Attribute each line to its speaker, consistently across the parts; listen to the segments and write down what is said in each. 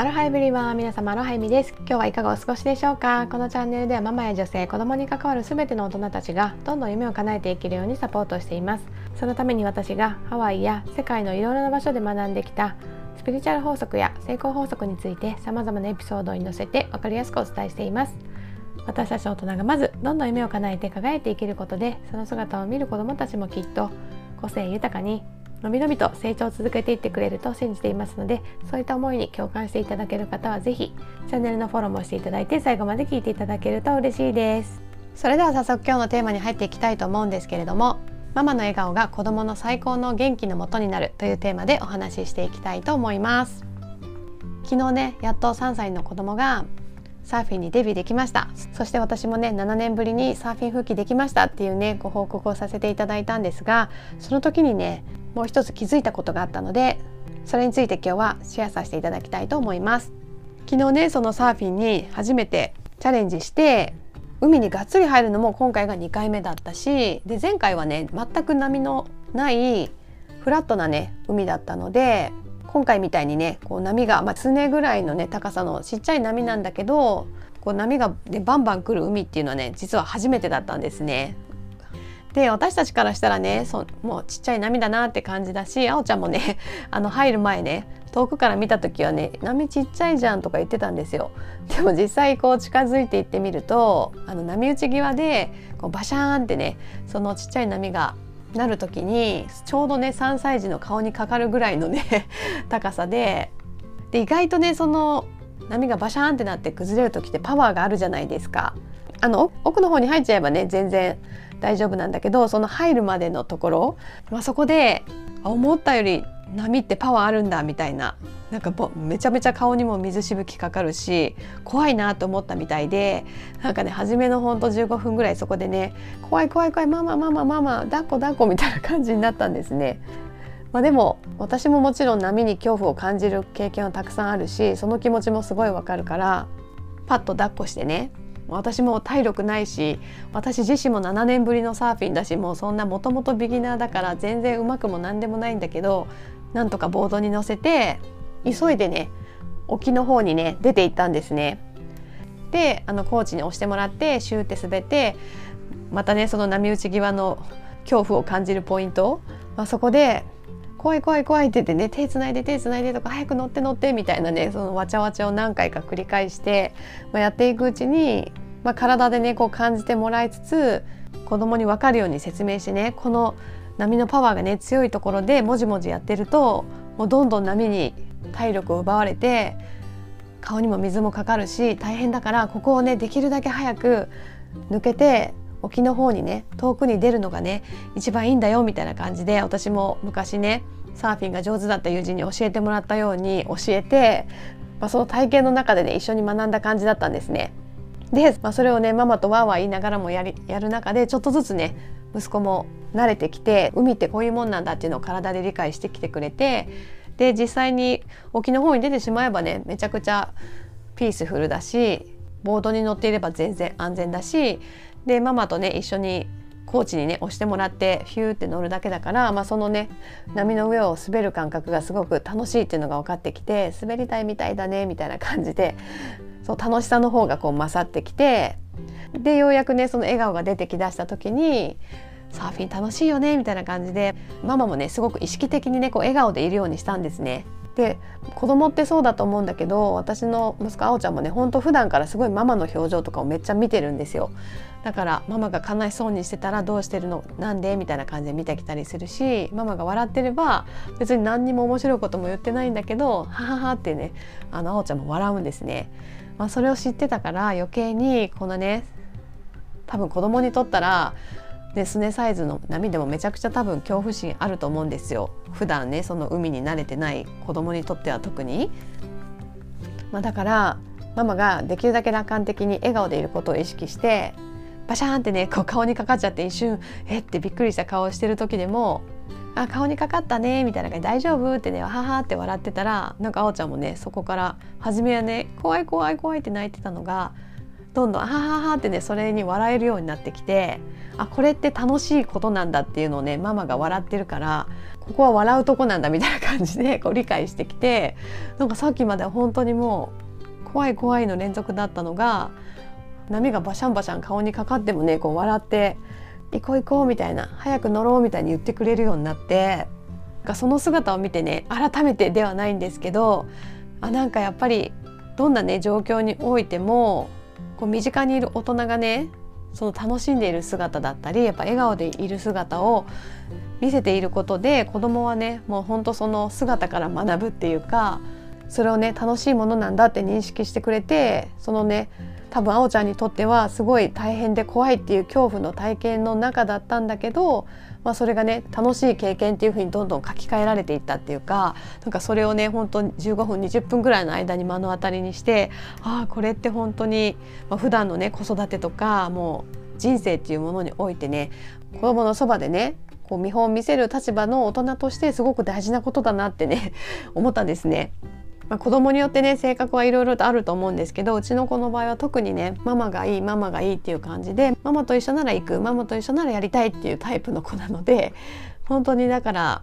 Speaker 1: アロハエブリワン皆様アロハエミです。今日はいかがお過ごしでしょうか？このチャンネルではママや女性子供に関わる全ての大人たちがどんどん夢を叶えていけるようにサポートしています。そのために私がハワイや世界のいろいろな場所で学んできたスピリチュアル法則や成功法則について様々なエピソードに載せて分かりやすくお伝えしています。私たち大人がまずどんどん夢を叶えて輝いていけることでその姿を見る子どもたちもきっと個性豊かにのびのびと成長を続けていってくれると信じていますのでそういった思いに共感していただける方は是非チャンネルのフォローもしていただいて最後まで聞いていただけると嬉しいです。それでは早速今日のテーマに入っていきたいと思うんですけれどもママの笑顔が子供の最高の元気のもとになるというテーマでお話ししていきたいと思います。昨日ねやっと3歳の子供がサーフィンにデビューできました。そして私もね7年ぶりにサーフィン復帰できましたっていうねご報告をさせていただいたんですがその時にねもう一つ気づいたことがあったのでそれについて今日はシェアさせていただきたいと思います昨日ねそのサーフィンに初めてチャレンジして海にがっつり入るのも今回が2回目だったしで前回はね全く波のないフラットなね海だったので今回みたいにねこう波が、まあ、常ぐらいのね高さのちっちゃい波なんだけどこう波が、ね、バンバン来る海っていうのはね実は初めてだったんですね。で私たちからしたらねそもうちっちゃい波だなって感じだしあおちゃんもね あの入る前ね遠くから見た時はね波ちっちゃいじゃんとか言ってたんですよでも実際こう近づいていってみるとあの波打ち際でこうバシャーンってねそのちっちゃい波がなる時にちょうどね3歳児の顔にかかるぐらいのね 高さでで意外とねその波がバシャーンってなって崩れる時ってパワーがあるじゃないですか。あの奥の方に入っちゃえばね全然大丈夫なんだけどその入るまでのところ、まあ、そこで思ったより波ってパワーあるんだみたいななんかめちゃめちゃ顔にも水しぶきかかるし怖いなと思ったみたいでなんかね初めのほんと15分ぐらいそこでね「怖い怖い怖いママママママ抱っこ抱っこ」みたいな感じになったんですね。まあ、でも私ももちろん波に恐怖を感じる経験はたくさんあるしその気持ちもすごいわかるからパッと抱っこしてね私も体力ないし私自身も7年ぶりのサーフィンだしもうそんなもともとビギナーだから全然うまくも何でもないんだけどなんとかボードに乗せて急いでね沖の方にね出て行ったんですね。であのコーチに押してもらってシューって滑ってまたねその波打ち際の恐怖を感じるポイント、まあ、そこで怖い怖い怖いって言ってね手つないで手つないでとか早く乗って乗ってみたいなねそのわちゃわちゃを何回か繰り返して、まあ、やっていくうちに、まあ、体でねこう感じてもらいつつ子供に分かるように説明してねこの波のパワーがね強いところでもじもじやってるともうどんどん波に体力を奪われて顔にも水もかかるし大変だからここをねできるだけ早く抜けて沖の方にね遠くに出るのがね一番いいんだよみたいな感じで私も昔ねサーフィンが上手だった友人に教えてもらったように教えて、まあ、その体験の中でね一緒に学んだ感じだったんですね。で、まあ、それをねママとわーわー言いながらもやりやる中でちょっとずつね息子も慣れてきて海ってこういうもんなんだっていうのを体で理解してきてくれてで実際に沖の方に出てしまえばねめちゃくちゃピースフルだしボードに乗っていれば全然安全だしでママとね一緒にコーチにね押してもらってヒューって乗るだけだから、まあ、そのね波の上を滑る感覚がすごく楽しいっていうのが分かってきて滑りたいみたいだねみたいな感じでそう楽しさの方がこう勝ってきてでようやくねその笑顔が出てきだした時にサーフィン楽しいよねみたいな感じでママもねすごく意識的にねこう笑顔でいるようにしたんですね。で子供ってそうだと思うんだけど私の息子あおちゃんもねほんと普段からすごいママの表情とかをめっちゃ見てるんですよ。だからママが悲しそうにしてたらどうしてるの？なんで？みたいな感じで見てきたりするしママが笑ってれば別に何にも面白いことも言ってないんだけどはははってねあのあおちゃんも笑うんですね、まあ、それを知ってたから余計にこのね多分子供にとったらでスネサイズの波でもめちゃくちゃ多分恐怖心あると思うんですよ普段ねその海に慣れてない子供にとっては特に、まあ、だからママができるだけ楽観的に笑顔でいることを意識してバシャーンってねこう顔にかかっちゃって一瞬えってびっくりした顔をしてる時でも「あ顔にかかったね」みたいな感じで「大丈夫?」ってね「はは」って笑ってたらなんかあおちゃんもねそこから初めはね「怖い怖い怖い」って泣いてたのがどんどん「あはは」ってねそれに笑えるようになってきてあこれって楽しいことなんだっていうのをねママが笑ってるからここは笑うとこなんだみたいな感じでこう理解してきてなんかさっきまでは本当にもう怖い怖いの連続だったのが波がバシャンバシャン顔にかかってもねこう笑って「行こう行こう」みたいな「早く乗ろう」みたいに言ってくれるようになってその姿を見てね改めてではないんですけどあなんかやっぱりどんなね状況においてもこう身近にいる大人がねその楽しんでいる姿だったりやっぱ笑顔でいる姿を見せていることで子どもはねもうほんとその姿から学ぶっていうかそれをね楽しいものなんだって認識してくれてそのね多分あおちゃんにとってはすごい大変で怖いっていう恐怖の体験の中だったんだけど、まあ、それがね楽しい経験っていう風にどんどん書き換えられていったっていうかなんかそれをね本当に15分20分ぐらいの間に目の当たりにしてああこれって本当に、まあ、普段のね子育てとかもう人生っていうものにおいてね子供のそばでねこう見本を見せる立場の大人としてすごく大事なことだなってね 思ったんですね。まあ、子供によってね性格はいろいろとあると思うんですけどうちの子の場合は特にねママがいいママがいいっていう感じでママと一緒なら行くママと一緒ならやりたいっていうタイプの子なので本当にだから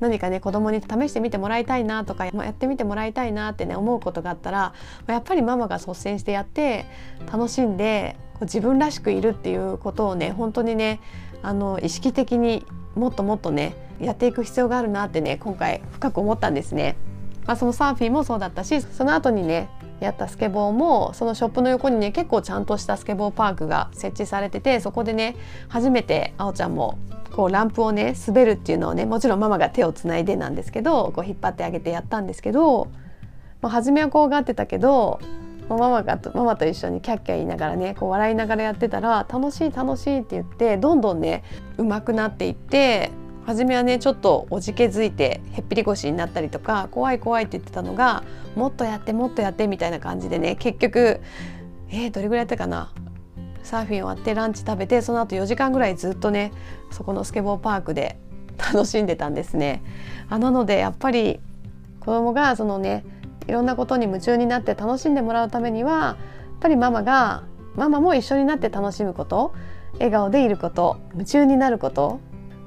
Speaker 1: 何かね子供に試してみてもらいたいなとか、やってみてもらいたいなってね思うことがあったらやっぱりママが率先してやって楽しんで自分らしくいるっていうことをね本当にねあの意識的にもっともっとねやっていく必要があるなってね今回深く思ったんですね。まあ、そのサーフィンもそうだったしその後にねやったスケボーもそのショップの横にね結構ちゃんとしたスケボーパークが設置されててそこでね初めてあおちゃんもこうランプをね滑るっていうのをねもちろんママが手をつないでなんですけどこう引っ張ってあげてやったんですけど、まあ、初めは怖がってたけどママがママと一緒にキャッキャ言いながらねこう笑いながらやってたら楽しい楽しいって言ってどんどんね上手くなっていって初めはねちょっとおじけづいてへっぴり腰になったりとか怖い怖いって言ってたのがもっとやってもっとやってみたいな感じでね結局えー、どれぐらいやったかなサーフィン終わってランチ食べてその後4時間ぐらいずっとねそこのスケボーパークで 楽しんでたんですね。あなのでやっぱり子供がそのねいろんなことに夢中になって楽しんでもらうためにはやっぱりママがママも一緒になって楽しむこと笑顔でいること夢中になること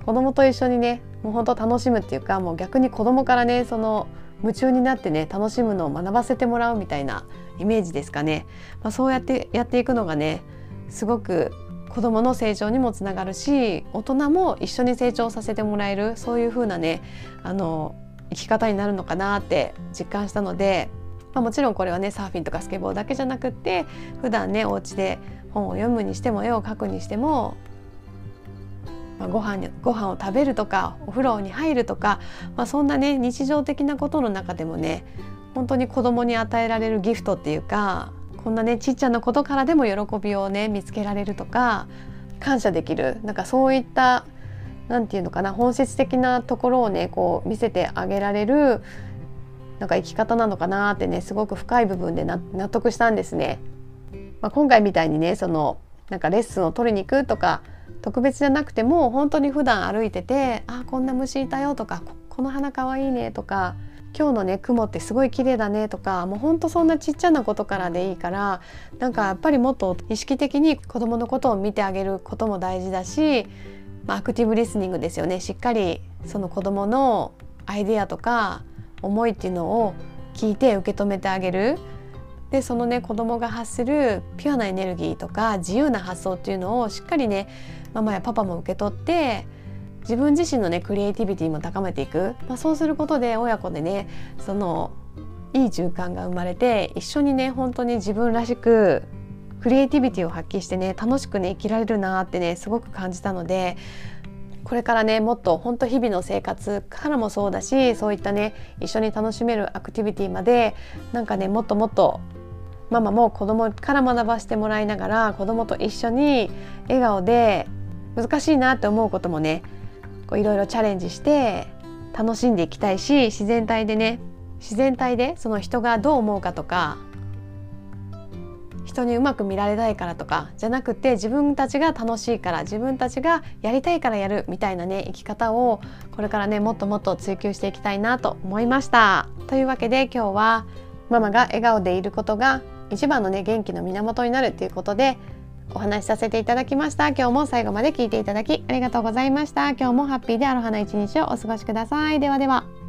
Speaker 1: 子供と一緒にねもう本当楽しむっていうかもう逆に子供からねその夢中になってね楽しむのを学ばせてもらうみたいなイメージですかね、まあ、そうやってやっていくのがねすごく子供の成長にもつながるし大人も一緒に成長させてもらえるそういう風なねあの生き方になるのかなって実感したので、まあ、もちろんこれはねサーフィンとかスケボーだけじゃなくって普段ねお家で本を読むにしても絵を描くにしてもま、ご飯ご飯を食べるとかお風呂に入るとか、まあ、そんなね日常的なことの中でもね本当に子供に与えられるギフトっていうかこんなねちっちゃなことからでも喜びをね見つけられるとか感謝できるなんかそういった何て言うのかな本質的なところをねこう見せてあげられるなんか生き方なのかなってねすごく深い部分で納得したんですね。まあ、今回みたいにねそのなんかレッスンを取りに行くとか特別じゃなくても本当に普段歩いてて「あこんな虫いたよ」とか「この花かわいいね」とか「今日のね雲ってすごい綺麗だね」とかもうほんとそんなちっちゃなことからでいいからなんかやっぱりもっと意識的に子どものことを見てあげることも大事だし、まあ、アクティブリスニングですよねしっかりその子どものアイデアとか思いっていうのを聞いて受け止めてあげる。でそのね子供が発するピュアなエネルギーとか自由な発想っていうのをしっかりねママやパパも受け取って自分自身のねクリエイティビティも高めていく、まあ、そうすることで親子でねそのいい循環が生まれて一緒にね本当に自分らしくクリエイティビティを発揮してね楽しくね生きられるなってねすごく感じたのでこれからねもっと本当日々の生活からもそうだしそういったね一緒に楽しめるアクティビティまでなんかねもっともっとママも子供から学ばせてもらいながら子供と一緒に笑顔で難しいなって思うこともねいろいろチャレンジして楽しんでいきたいし自然体でね自然体でその人がどう思うかとか人にうまく見られたいからとかじゃなくて自分たちが楽しいから自分たちがやりたいからやるみたいなね生き方をこれからねもっともっと追求していきたいなと思いました。というわけで今日はママが笑顔でいることが一番のね元気の源になるっていうことでお話しさせていただきました。今日も最後まで聞いていただきありがとうございました。今日もハッピーでアロハな一日をお過ごしください。ではでは。